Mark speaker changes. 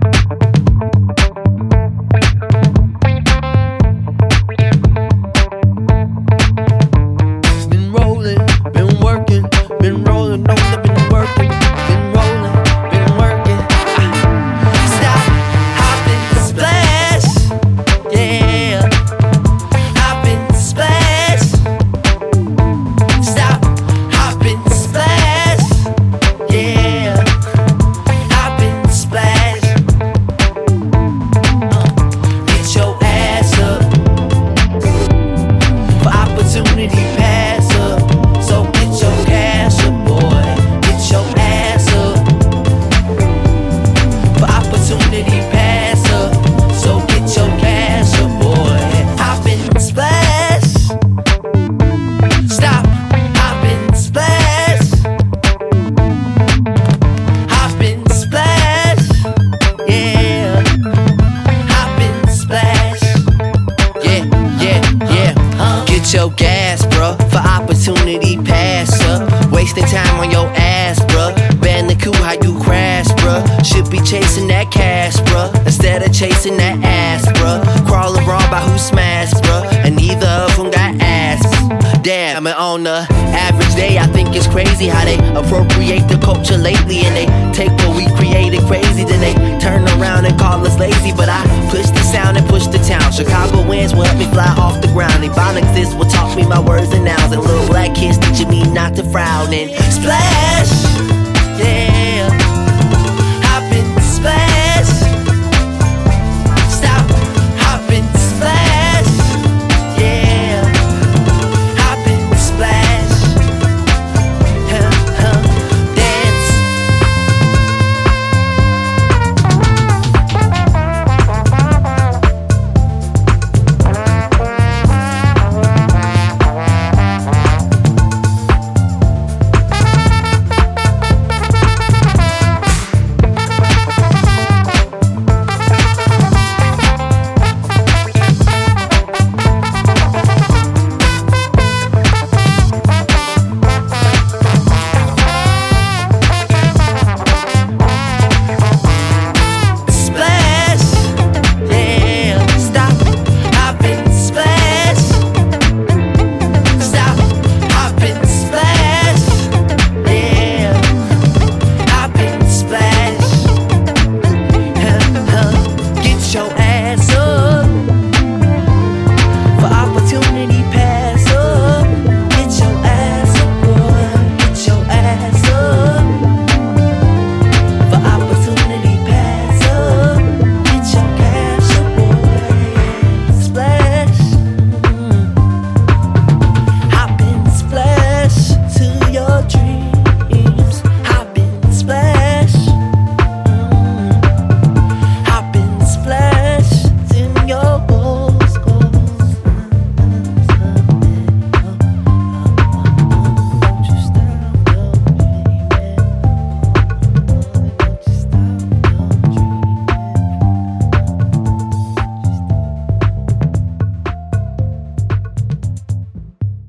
Speaker 1: なるほど。Opportunity pass up. Wasting time on your ass, bruh. Bandicoot, how you crash, bruh. Should be chasing that cash, bruh. Instead of chasing that ass, bruh. Crawling raw by who smashed, bruh. And neither of them got ass. Damn, and on the average day, I think it's crazy how they appropriate the culture lately. And they take what we created crazy, then they turn around and call us lazy. But I push the sound and push the town. Chicago winds will help me fly off the ground. Ebonics is what taught me my words and nouns. And little black kids teaching me not to frown and splash.